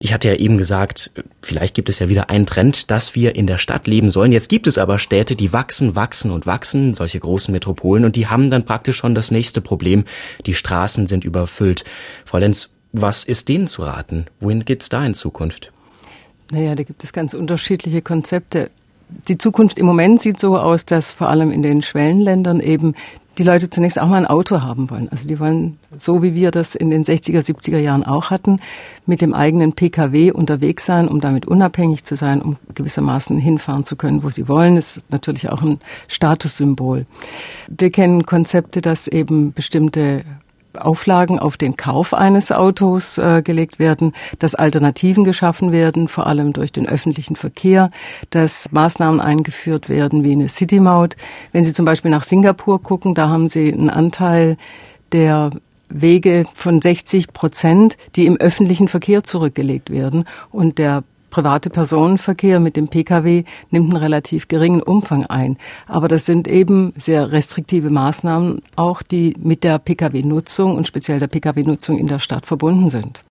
Ich hatte ja eben gesagt, vielleicht gibt es ja wieder einen Trend, dass wir in der Stadt leben sollen. Jetzt gibt es aber Städte, die wachsen, wachsen und wachsen, solche großen Metropolen, und die haben dann praktisch schon das nächste Problem. Die Straßen sind überfüllt. Frau Lenz, was ist denen zu raten? Wohin geht's da in Zukunft? Naja, da gibt es ganz unterschiedliche Konzepte. Die Zukunft im Moment sieht so aus, dass vor allem in den Schwellenländern eben die Leute zunächst auch mal ein Auto haben wollen. Also die wollen, so wie wir das in den 60er, 70er Jahren auch hatten, mit dem eigenen Pkw unterwegs sein, um damit unabhängig zu sein, um gewissermaßen hinfahren zu können, wo sie wollen. Das ist natürlich auch ein Statussymbol. Wir kennen Konzepte, dass eben bestimmte Auflagen auf den Kauf eines Autos äh, gelegt werden, dass Alternativen geschaffen werden, vor allem durch den öffentlichen Verkehr, dass Maßnahmen eingeführt werden wie eine City-Maut. Wenn Sie zum Beispiel nach Singapur gucken, da haben Sie einen Anteil der Wege von 60 Prozent, die im öffentlichen Verkehr zurückgelegt werden und der private Personenverkehr mit dem Pkw nimmt einen relativ geringen Umfang ein. Aber das sind eben sehr restriktive Maßnahmen, auch die mit der Pkw-Nutzung und speziell der Pkw-Nutzung in der Stadt verbunden sind.